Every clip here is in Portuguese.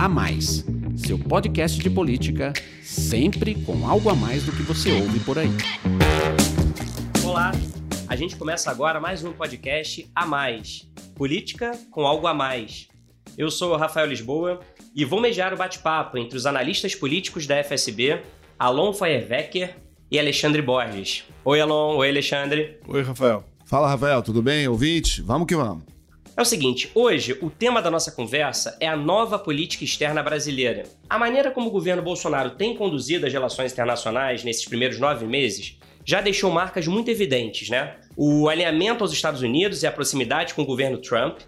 A Mais, seu podcast de política, sempre com algo a mais do que você ouve por aí. Olá, a gente começa agora mais um podcast A Mais, política com algo a mais. Eu sou o Rafael Lisboa e vou mediar o bate-papo entre os analistas políticos da FSB, Alon Feuerwecker e Alexandre Borges. Oi, Alon. Oi, Alexandre. Oi, Rafael. Fala, Rafael. Tudo bem, ouvinte? Vamos que vamos. É o seguinte, hoje o tema da nossa conversa é a nova política externa brasileira. A maneira como o governo Bolsonaro tem conduzido as relações internacionais nesses primeiros nove meses já deixou marcas muito evidentes, né? O alinhamento aos Estados Unidos e a proximidade com o governo Trump.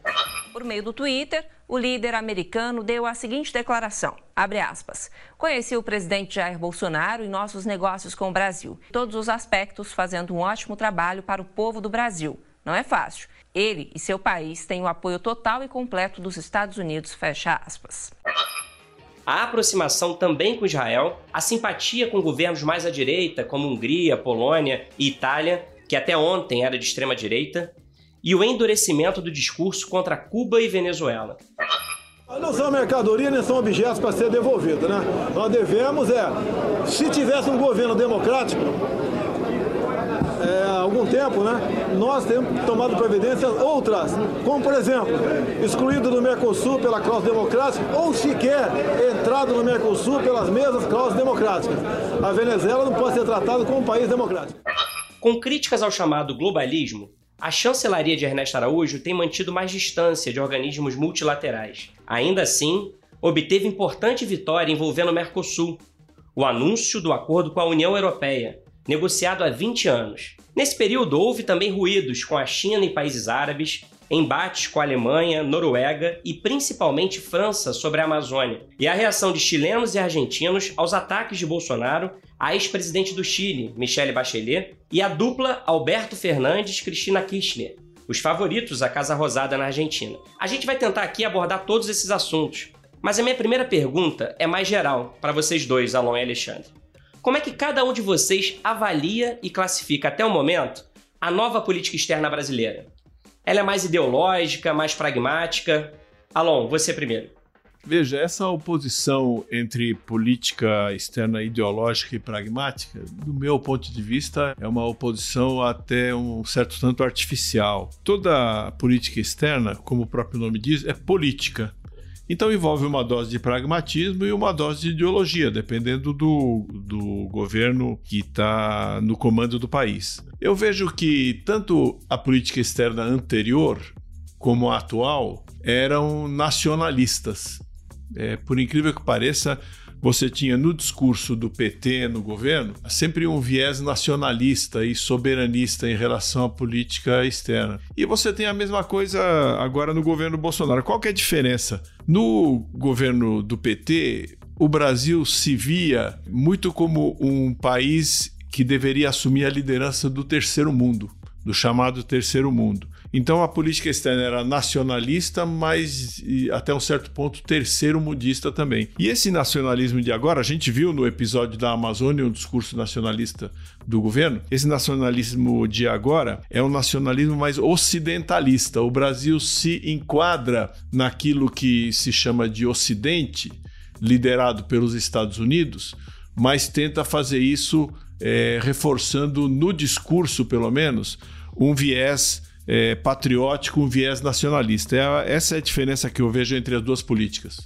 Por meio do Twitter, o líder americano deu a seguinte declaração, aspas, Conheci o presidente Jair Bolsonaro em nossos negócios com o Brasil. Todos os aspectos fazendo um ótimo trabalho para o povo do Brasil. Não é fácil. Ele e seu país têm o apoio total e completo dos Estados Unidos, fecha aspas. A aproximação também com Israel, a simpatia com governos mais à direita, como Hungria, Polônia e Itália, que até ontem era de extrema direita, e o endurecimento do discurso contra Cuba e Venezuela. Não são mercadoria nem são objetos para ser devolvidos, né? Nós devemos é, se tivesse um governo democrático, é, há algum tempo, né? Nós temos tomado providências outras, como por exemplo, excluído do Mercosul pela cláusula democrática ou sequer entrado no Mercosul pelas mesmas cláusulas democráticas. A Venezuela não pode ser tratada como um país democrático. Com críticas ao chamado globalismo, a chancelaria de Ernesto Araújo tem mantido mais distância de organismos multilaterais. Ainda assim, obteve importante vitória envolvendo o Mercosul, o anúncio do acordo com a União Europeia, negociado há 20 anos. Nesse período, houve também ruídos com a China e países árabes, embates com a Alemanha, Noruega e principalmente França sobre a Amazônia, e a reação de chilenos e argentinos aos ataques de Bolsonaro a ex-presidente do Chile, Michelle Bachelet, e a dupla Alberto Fernandes Cristina Kirchner, os favoritos à Casa Rosada na Argentina. A gente vai tentar aqui abordar todos esses assuntos, mas a minha primeira pergunta é mais geral para vocês dois, Alon e Alexandre. Como é que cada um de vocês avalia e classifica até o momento a nova política externa brasileira? Ela é mais ideológica, mais pragmática? Alon, você primeiro. Veja, essa oposição entre política externa ideológica e pragmática, do meu ponto de vista, é uma oposição até um certo tanto artificial. Toda política externa, como o próprio nome diz, é política. Então envolve uma dose de pragmatismo e uma dose de ideologia, dependendo do, do governo que está no comando do país. Eu vejo que tanto a política externa anterior como a atual eram nacionalistas. É, por incrível que pareça, você tinha no discurso do PT no governo sempre um viés nacionalista e soberanista em relação à política externa. E você tem a mesma coisa agora no governo Bolsonaro. Qual que é a diferença? No governo do PT, o Brasil se via muito como um país que deveria assumir a liderança do terceiro mundo, do chamado terceiro mundo. Então a política externa era nacionalista, mas até um certo ponto terceiro mundista também. E esse nacionalismo de agora, a gente viu no episódio da Amazônia um discurso nacionalista do governo. Esse nacionalismo de agora é um nacionalismo mais ocidentalista. O Brasil se enquadra naquilo que se chama de Ocidente, liderado pelos Estados Unidos, mas tenta fazer isso é, reforçando no discurso, pelo menos, um viés é, patriótico, um viés nacionalista. É, essa é a diferença que eu vejo entre as duas políticas.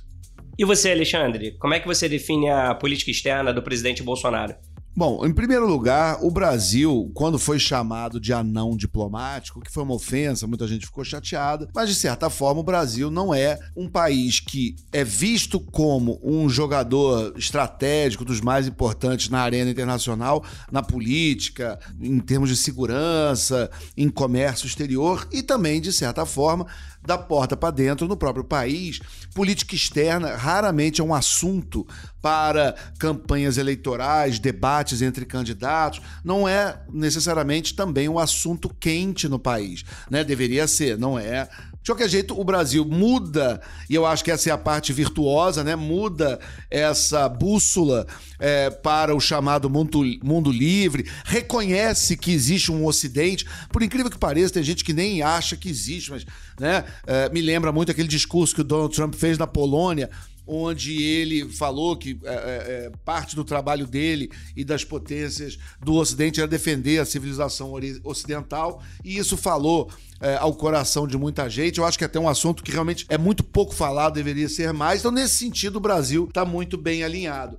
E você, Alexandre, como é que você define a política externa do presidente Bolsonaro? Bom, em primeiro lugar, o Brasil, quando foi chamado de anão diplomático, que foi uma ofensa, muita gente ficou chateada, mas de certa forma o Brasil não é um país que é visto como um jogador estratégico dos mais importantes na arena internacional, na política, em termos de segurança, em comércio exterior e também, de certa forma, da porta para dentro no próprio país. Política externa raramente é um assunto para campanhas eleitorais, debates entre candidatos, não é necessariamente também um assunto quente no país, né? Deveria ser, não é de qualquer jeito, o Brasil muda, e eu acho que essa é a parte virtuosa, né? Muda essa bússola é, para o chamado mundo, mundo livre, reconhece que existe um Ocidente. Por incrível que pareça, tem gente que nem acha que existe, mas né? É, me lembra muito aquele discurso que o Donald Trump fez na Polônia onde ele falou que é, é, parte do trabalho dele e das potências do Ocidente era defender a civilização ocidental, e isso falou é, ao coração de muita gente. Eu acho que é até um assunto que realmente é muito pouco falado, deveria ser mais. Então, nesse sentido, o Brasil está muito bem alinhado.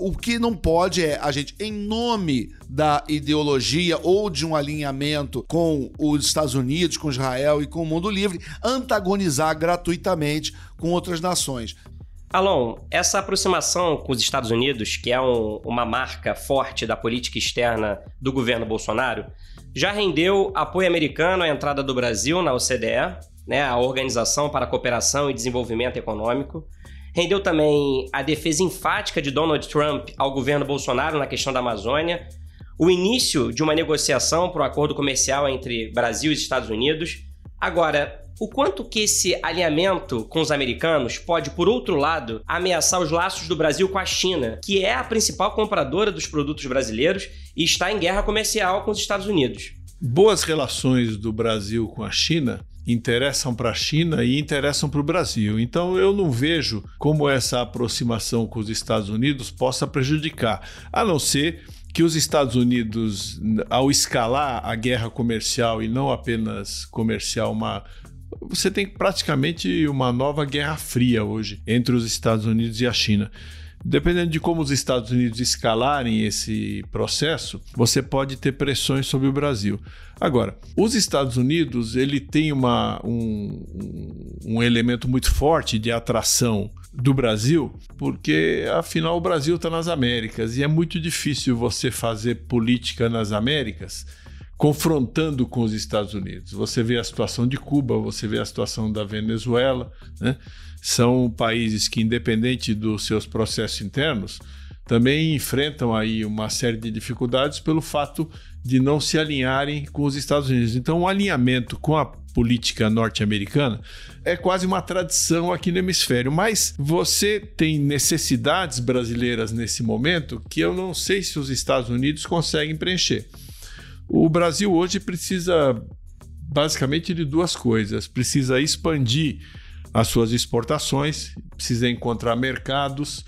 O que não pode é a gente, em nome da ideologia ou de um alinhamento com os Estados Unidos, com Israel e com o mundo livre, antagonizar gratuitamente com outras nações. Alon, essa aproximação com os Estados Unidos, que é um, uma marca forte da política externa do governo Bolsonaro, já rendeu apoio americano à entrada do Brasil na OCDE, né, a Organização para a Cooperação e Desenvolvimento Econômico. Rendeu também a defesa enfática de Donald Trump ao governo Bolsonaro na questão da Amazônia, o início de uma negociação para o acordo comercial entre Brasil e Estados Unidos. Agora, o quanto que esse alinhamento com os americanos pode, por outro lado, ameaçar os laços do Brasil com a China, que é a principal compradora dos produtos brasileiros e está em guerra comercial com os Estados Unidos. Boas relações do Brasil com a China interessam para a China e interessam para o Brasil. Então eu não vejo como essa aproximação com os Estados Unidos possa prejudicar, a não ser que os Estados Unidos, ao escalar a guerra comercial e não apenas comercial, uma você tem praticamente uma nova guerra fria hoje entre os Estados Unidos e a China. Dependendo de como os Estados Unidos escalarem esse processo, você pode ter pressões sobre o Brasil. Agora, os Estados Unidos ele tem uma, um, um elemento muito forte de atração do Brasil, porque afinal o Brasil está nas Américas e é muito difícil você fazer política nas Américas confrontando com os Estados Unidos. Você vê a situação de Cuba, você vê a situação da Venezuela, né? são países que, independente dos seus processos internos, também enfrentam aí uma série de dificuldades pelo fato de não se alinharem com os Estados Unidos. Então, o um alinhamento com a política norte-americana é quase uma tradição aqui no hemisfério. Mas você tem necessidades brasileiras nesse momento que eu não sei se os Estados Unidos conseguem preencher. O Brasil hoje precisa basicamente de duas coisas: precisa expandir as suas exportações, precisa encontrar mercados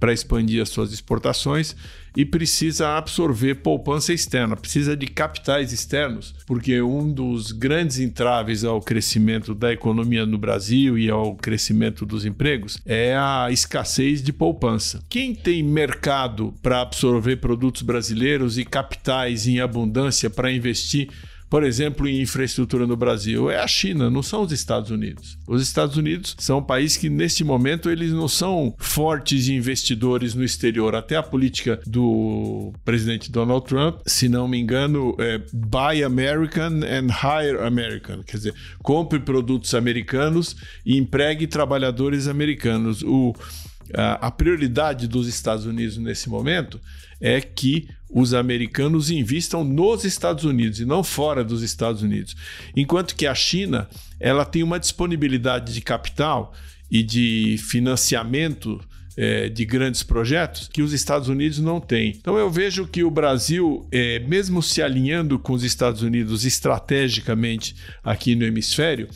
para expandir as suas exportações e precisa absorver poupança externa, precisa de capitais externos, porque um dos grandes entraves ao crescimento da economia no Brasil e ao crescimento dos empregos é a escassez de poupança. Quem tem mercado para absorver produtos brasileiros e capitais em abundância para investir por exemplo, em infraestrutura no Brasil, é a China, não são os Estados Unidos. Os Estados Unidos são um país que, neste momento, eles não são fortes investidores no exterior. Até a política do presidente Donald Trump, se não me engano, é Buy American and Hire American. Quer dizer, compre produtos americanos e empregue trabalhadores americanos. O, a, prioridade dos Estados Unidos nesse momento é que os americanos investam nos Estados Unidos e não fora dos Estados Unidos. Enquanto que a China, ela tem uma disponibilidade de capital e de financiamento é, de grandes projetos que os Estados Unidos não têm. Então eu vejo que o Brasil, é, mesmo se alinhando com os Estados Unidos estrategicamente aqui no hemisfério,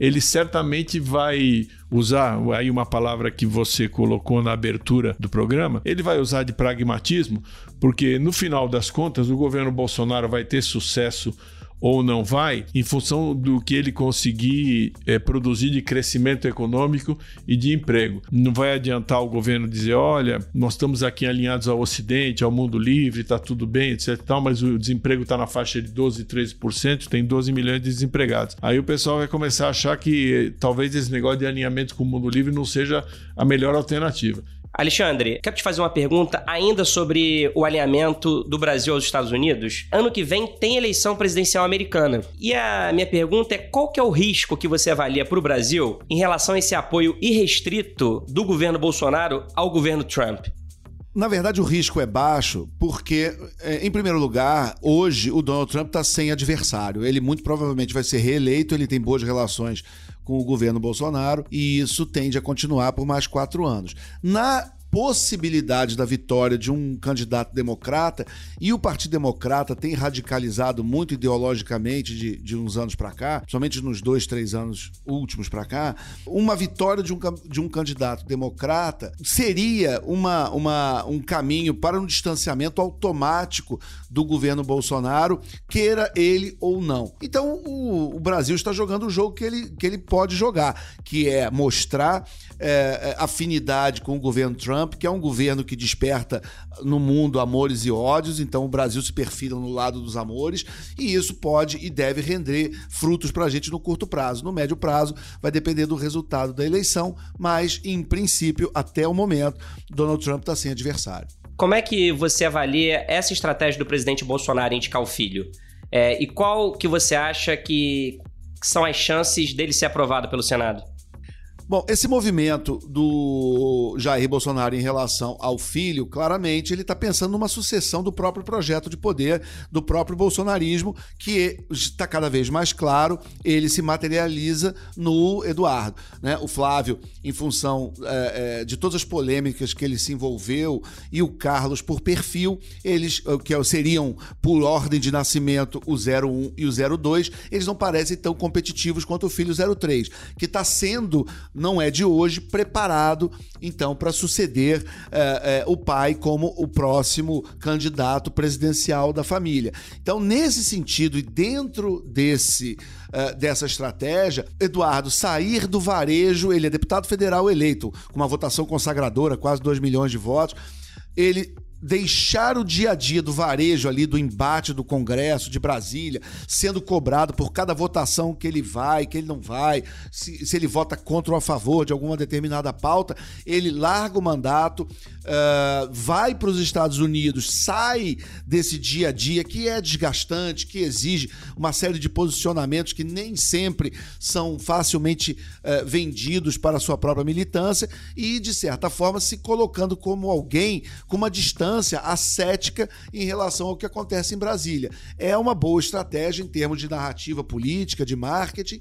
ele certamente vai usar aí uma palavra que você colocou na abertura do programa, ele vai usar de pragmatismo, porque no final das contas o governo Bolsonaro vai ter sucesso ou não vai, em função do que ele conseguir é, produzir de crescimento econômico e de emprego. Não vai adiantar o governo dizer: olha, nós estamos aqui alinhados ao Ocidente, ao mundo livre, está tudo bem, etc. Tal, mas o desemprego está na faixa de 12, 13%, tem 12 milhões de desempregados. Aí o pessoal vai começar a achar que talvez esse negócio de alinhamento com o mundo livre não seja a melhor alternativa. Alexandre, quero te fazer uma pergunta ainda sobre o alinhamento do Brasil aos Estados Unidos. Ano que vem tem eleição presidencial americana. E a minha pergunta é qual que é o risco que você avalia para o Brasil em relação a esse apoio irrestrito do governo Bolsonaro ao governo Trump? Na verdade, o risco é baixo porque, é, em primeiro lugar, hoje o Donald Trump está sem adversário. Ele muito provavelmente vai ser reeleito, ele tem boas relações com o governo Bolsonaro e isso tende a continuar por mais quatro anos. Na possibilidade da vitória de um candidato democrata, e o Partido Democrata tem radicalizado muito ideologicamente de, de uns anos para cá, somente nos dois, três anos últimos para cá, uma vitória de um, de um candidato democrata seria uma, uma, um caminho para um distanciamento automático do governo Bolsonaro, queira ele ou não. Então o, o Brasil está jogando o jogo que ele, que ele pode jogar, que é mostrar é, afinidade com o governo Trump, que é um governo que desperta no mundo amores e ódios, então o Brasil se perfila no lado dos amores, e isso pode e deve render frutos para a gente no curto prazo. No médio prazo, vai depender do resultado da eleição, mas em princípio, até o momento, Donald Trump está sem adversário. Como é que você avalia essa estratégia do presidente Bolsonaro em indicar o filho? É, e qual que você acha que são as chances dele ser aprovado pelo Senado? Bom, esse movimento do Jair Bolsonaro em relação ao filho, claramente ele está pensando numa sucessão do próprio projeto de poder do próprio bolsonarismo, que está cada vez mais claro, ele se materializa no Eduardo. Né? O Flávio, em função é, é, de todas as polêmicas que ele se envolveu, e o Carlos, por perfil, eles que seriam por ordem de nascimento o 01 e o 02, eles não parecem tão competitivos quanto o filho 03, que está sendo não é de hoje, preparado então para suceder é, é, o pai como o próximo candidato presidencial da família. Então, nesse sentido e dentro desse uh, dessa estratégia, Eduardo sair do varejo, ele é deputado federal eleito, com uma votação consagradora, quase 2 milhões de votos. Ele deixar o dia a dia do varejo ali, do embate do Congresso de Brasília, sendo cobrado por cada votação que ele vai, que ele não vai, se, se ele vota contra ou a favor de alguma determinada pauta, ele larga o mandato, uh, vai para os Estados Unidos, sai desse dia a dia que é desgastante, que exige uma série de posicionamentos que nem sempre são facilmente uh, vendidos para a sua própria militância e, de certa forma, se colocando como alguém com uma distância distância ascética em relação ao que acontece em Brasília. É uma boa estratégia em termos de narrativa política, de marketing,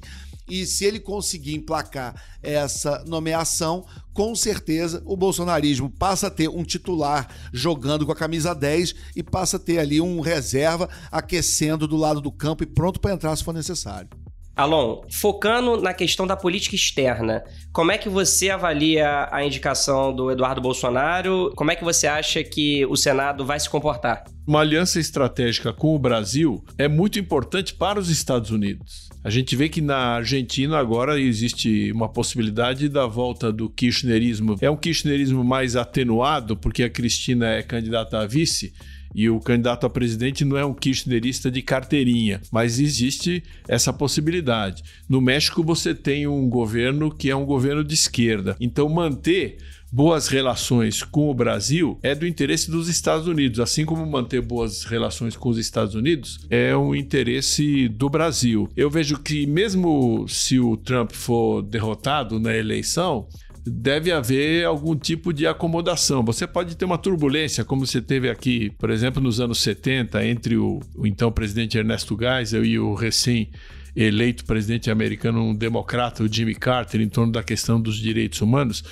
e se ele conseguir emplacar essa nomeação, com certeza o bolsonarismo passa a ter um titular jogando com a camisa 10 e passa a ter ali um reserva aquecendo do lado do campo e pronto para entrar se for necessário. Alon, focando na questão da política externa, como é que você avalia a indicação do Eduardo Bolsonaro? Como é que você acha que o Senado vai se comportar? Uma aliança estratégica com o Brasil é muito importante para os Estados Unidos. A gente vê que na Argentina agora existe uma possibilidade da volta do kirchnerismo. É um kirchnerismo mais atenuado, porque a Cristina é candidata a vice e o candidato a presidente não é um kirchnerista de carteirinha, mas existe essa possibilidade. No México você tem um governo que é um governo de esquerda. Então manter boas relações com o Brasil é do interesse dos Estados Unidos, assim como manter boas relações com os Estados Unidos é um interesse do Brasil. Eu vejo que mesmo se o Trump for derrotado na eleição, deve haver algum tipo de acomodação. Você pode ter uma turbulência, como você teve aqui, por exemplo, nos anos 70, entre o, o então presidente Ernesto Geisel e o recém eleito presidente americano um democrata, o Jimmy Carter, em torno da questão dos direitos humanos,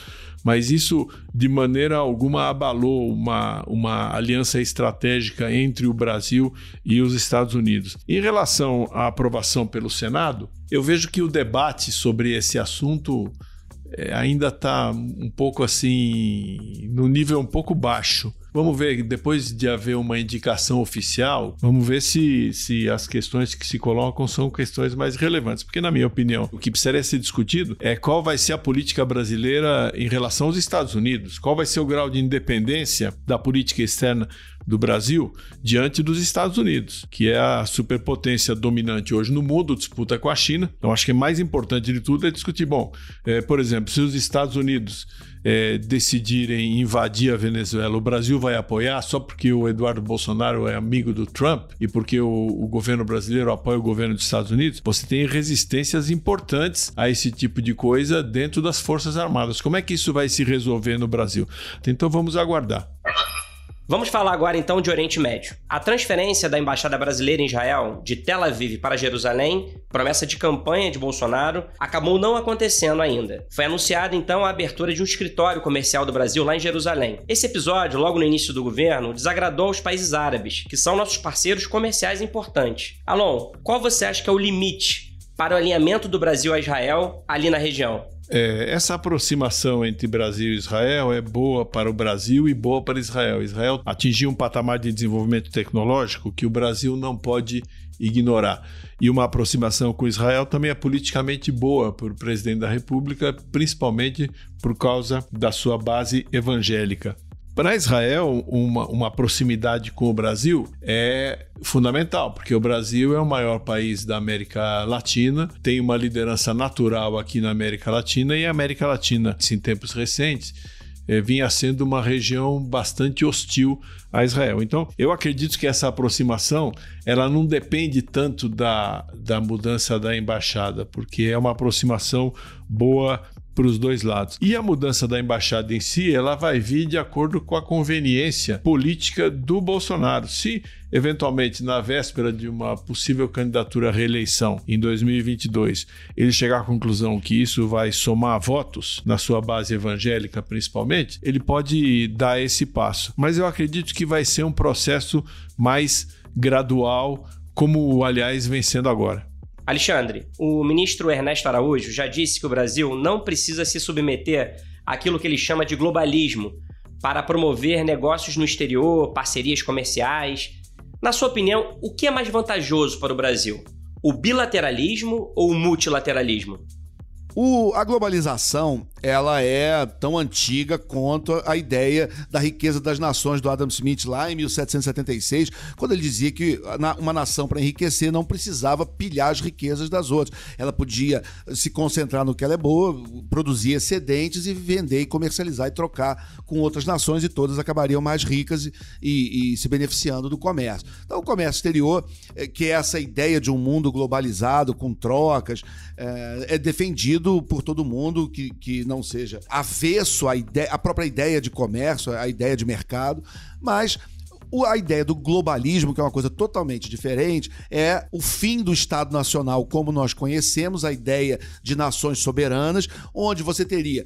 mas isso de maneira alguma abalou uma, uma aliança estratégica entre o Brasil e os Estados Unidos. Em relação à aprovação pelo Senado, eu vejo que o debate sobre esse assunto é, ainda está um pouco assim, no nível um pouco baixo. Vamos ver, depois de haver uma indicação oficial, vamos ver se, se as questões que se colocam são questões mais relevantes. Porque, na minha opinião, o que precisaria ser discutido é qual vai ser a política brasileira em relação aos Estados Unidos, qual vai ser o grau de independência da política externa do Brasil diante dos Estados Unidos, que é a superpotência dominante hoje no mundo, disputa com a China. Então, acho que é mais importante de tudo é discutir, bom, é, por exemplo, se os Estados Unidos é, decidirem invadir a Venezuela, o Brasil vai apoiar só porque o Eduardo Bolsonaro é amigo do Trump e porque o, o, governo brasileiro apoia o governo dos Estados Unidos, você tem resistências importantes a esse tipo de coisa dentro das Forças Armadas. Como é que isso vai se resolver no Brasil? Então vamos aguardar. Vamos falar agora então de Oriente Médio. A transferência da embaixada brasileira em Israel de Tel Aviv para Jerusalém, promessa de campanha de Bolsonaro, acabou não acontecendo ainda. Foi anunciada então a abertura de um escritório comercial do Brasil lá em Jerusalém. Esse episódio, logo no início do governo, desagradou aos países árabes, que são nossos parceiros comerciais importantes. Alon, qual você acha que é o limite para o alinhamento do Brasil a Israel ali na região? É, essa aproximação entre Brasil e Israel é boa para o Brasil e boa para Israel. Israel atingiu um patamar de desenvolvimento tecnológico que o Brasil não pode ignorar. E uma aproximação com Israel também é politicamente boa para o presidente da República, principalmente por causa da sua base evangélica. Para Israel, uma, uma proximidade com o Brasil é fundamental, porque o Brasil é o maior país da América Latina, tem uma liderança natural aqui na América Latina e a América Latina, em tempos recentes, é, vinha sendo uma região bastante hostil a Israel. Então, eu acredito que essa aproximação ela não depende tanto da, da mudança da embaixada, porque é uma aproximação boa para os dois lados. E a mudança da embaixada em si, ela vai vir de acordo com a conveniência política do Bolsonaro. Se eventualmente na véspera de uma possível candidatura à reeleição em 2022, ele chegar à conclusão que isso vai somar votos na sua base evangélica principalmente, ele pode dar esse passo. Mas eu acredito que vai ser um processo mais gradual, como aliás vem sendo agora. Alexandre, o ministro Ernesto Araújo já disse que o Brasil não precisa se submeter àquilo que ele chama de globalismo para promover negócios no exterior, parcerias comerciais. Na sua opinião, o que é mais vantajoso para o Brasil? O bilateralismo ou o multilateralismo? O, a globalização ela é tão antiga quanto a ideia da riqueza das nações do Adam Smith lá em 1776, quando ele dizia que uma nação para enriquecer não precisava pilhar as riquezas das outras. Ela podia se concentrar no que ela é boa, produzir excedentes e vender e comercializar e trocar com outras nações e todas acabariam mais ricas e, e, se beneficiando do comércio. Então, o comércio exterior, é, que é essa ideia de um mundo globalizado com trocas, é, é defendido por todo mundo que, que não seja avesso à, ideia, à própria ideia de comércio, à ideia de mercado, mas a ideia do globalismo, que é uma coisa totalmente diferente, é o fim do Estado Nacional como nós conhecemos, a ideia de nações soberanas, onde você teria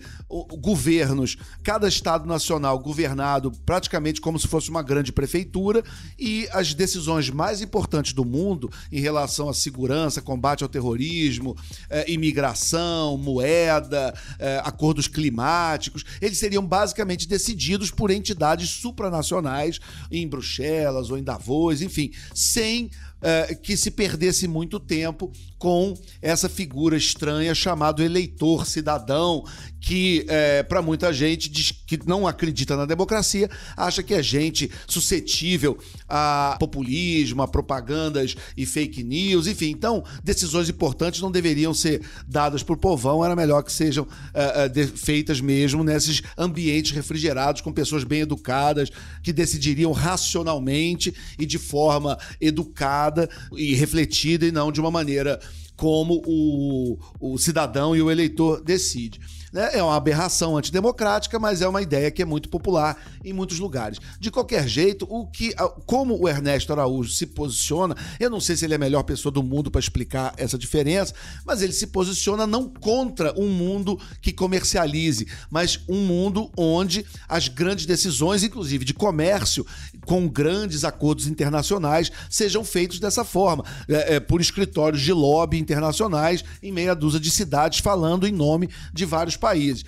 governos, cada Estado Nacional governado praticamente como se fosse uma grande prefeitura, e as decisões mais importantes do mundo em relação à segurança, combate ao terrorismo, eh, imigração, moeda, eh, acordos climáticos, eles seriam basicamente decididos por entidades supranacionais em Bruxelas ou em Davos, enfim, sem uh, que se perdesse muito tempo com essa figura estranha chamado eleitor cidadão, que é, para muita gente diz que não acredita na democracia, acha que é gente suscetível a populismo, a propagandas e fake news, enfim. Então, decisões importantes não deveriam ser dadas por povão, era melhor que sejam é, é, feitas mesmo nesses ambientes refrigerados, com pessoas bem educadas, que decidiriam racionalmente e de forma educada e refletida, e não de uma maneira como o, o cidadão e o eleitor decide. Né? É uma aberração antidemocrática, mas é uma ideia que é muito popular em muitos lugares. De qualquer jeito, o que, como o Ernesto Araújo se posiciona, eu não sei se ele é a melhor pessoa do mundo para explicar essa diferença, mas ele se posiciona não contra um mundo que comercialize, mas um mundo onde as grandes decisões, inclusive de comércio, com grandes acordos internacionais, sejam feitos dessa forma, é, é, por escritórios de lobby internacionais em meia dúzia de cidades, falando em nome de vários países.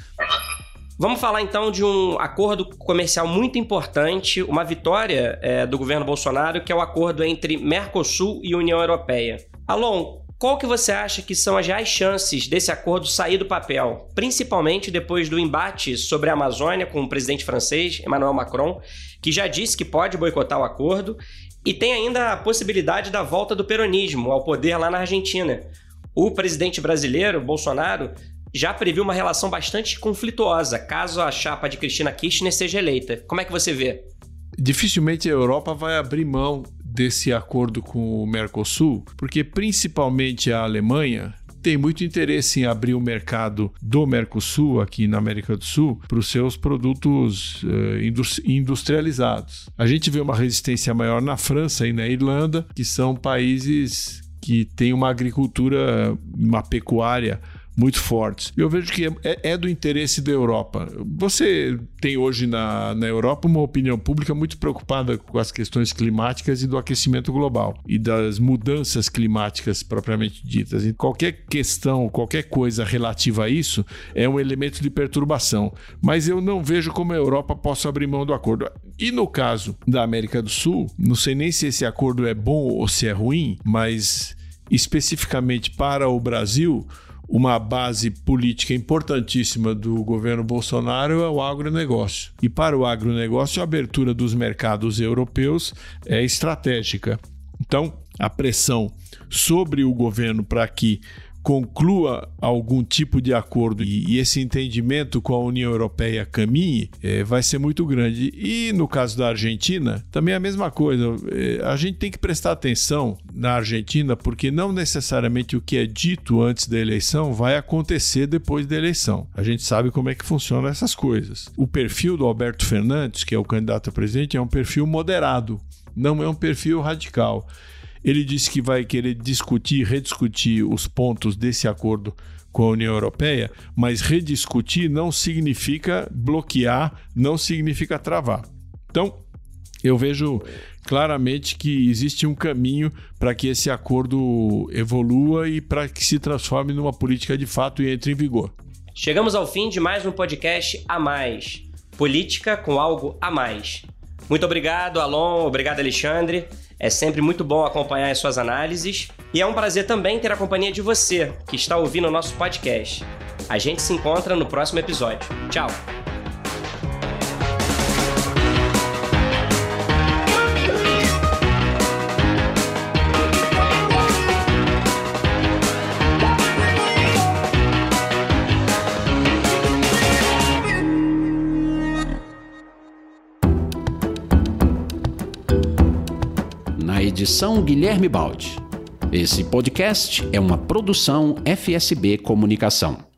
Vamos falar então de um acordo comercial muito importante, uma vitória é, do governo Bolsonaro, que é o acordo entre Mercosul e União Europeia. Alon, qual que você acha que são as reais chances desse acordo sair do papel, principalmente depois do embate sobre a Amazônia com o presidente francês, Emmanuel Macron, que já disse que pode boicotar o acordo, e tem ainda a possibilidade da volta do peronismo ao poder lá na Argentina. O presidente brasileiro, Bolsonaro, já previu uma relação bastante conflituosa caso a chapa de Cristina Kirchner seja eleita. Como é que você vê? Dificilmente a Europa vai abrir mão desse acordo com o Mercosul, porque principalmente a Alemanha tem muito interesse em abrir o mercado do Mercosul, aqui na América do Sul, para os seus produtos uh, industrializados. A gente vê uma resistência maior na França e na Irlanda, que são países que têm uma agricultura, uma pecuária muito fortes. Eu vejo que é, é, do interesse da Europa. Você tem hoje na, na Europa uma opinião pública muito preocupada com as questões climáticas e do aquecimento global e das mudanças climáticas propriamente ditas. E qualquer questão, qualquer coisa relativa a isso é um elemento de perturbação. Mas eu não vejo como a Europa possa abrir mão do acordo. E no caso da América do Sul, não sei nem se esse acordo é bom ou se é ruim, mas especificamente para o Brasil, uma base política importantíssima do governo Bolsonaro é o agronegócio. E para o agronegócio, a abertura dos mercados europeus é estratégica. Então, a pressão sobre o governo para que conclua algum tipo de acordo e, esse entendimento com a União Europeia caminhe, é, vai ser muito grande. E no caso da Argentina, também é a mesma coisa. É, a gente tem que prestar atenção na Argentina, porque não necessariamente o que é dito antes da eleição vai acontecer depois da eleição. A gente sabe como é que funcionam essas coisas. O perfil do Alberto Fernandes, que é o candidato a presidente, é um perfil moderado, não é um perfil radical. Ele disse que vai querer discutir, rediscutir os pontos desse acordo com a União Europeia, mas rediscutir não significa bloquear, não significa travar. Então, eu vejo claramente que existe um caminho para que esse acordo evolua e para que se transforme numa política de fato e entre em vigor. Chegamos ao fim de mais um podcast a mais. Política com algo a mais. Muito obrigado, Alon. Obrigado, Alexandre. É sempre muito bom acompanhar as suas análises e é um prazer também ter a companhia de você que está ouvindo o nosso podcast. A gente se encontra no próximo episódio. Tchau! Edição Guilherme Baldi. Esse podcast é uma produção FSB Comunicação.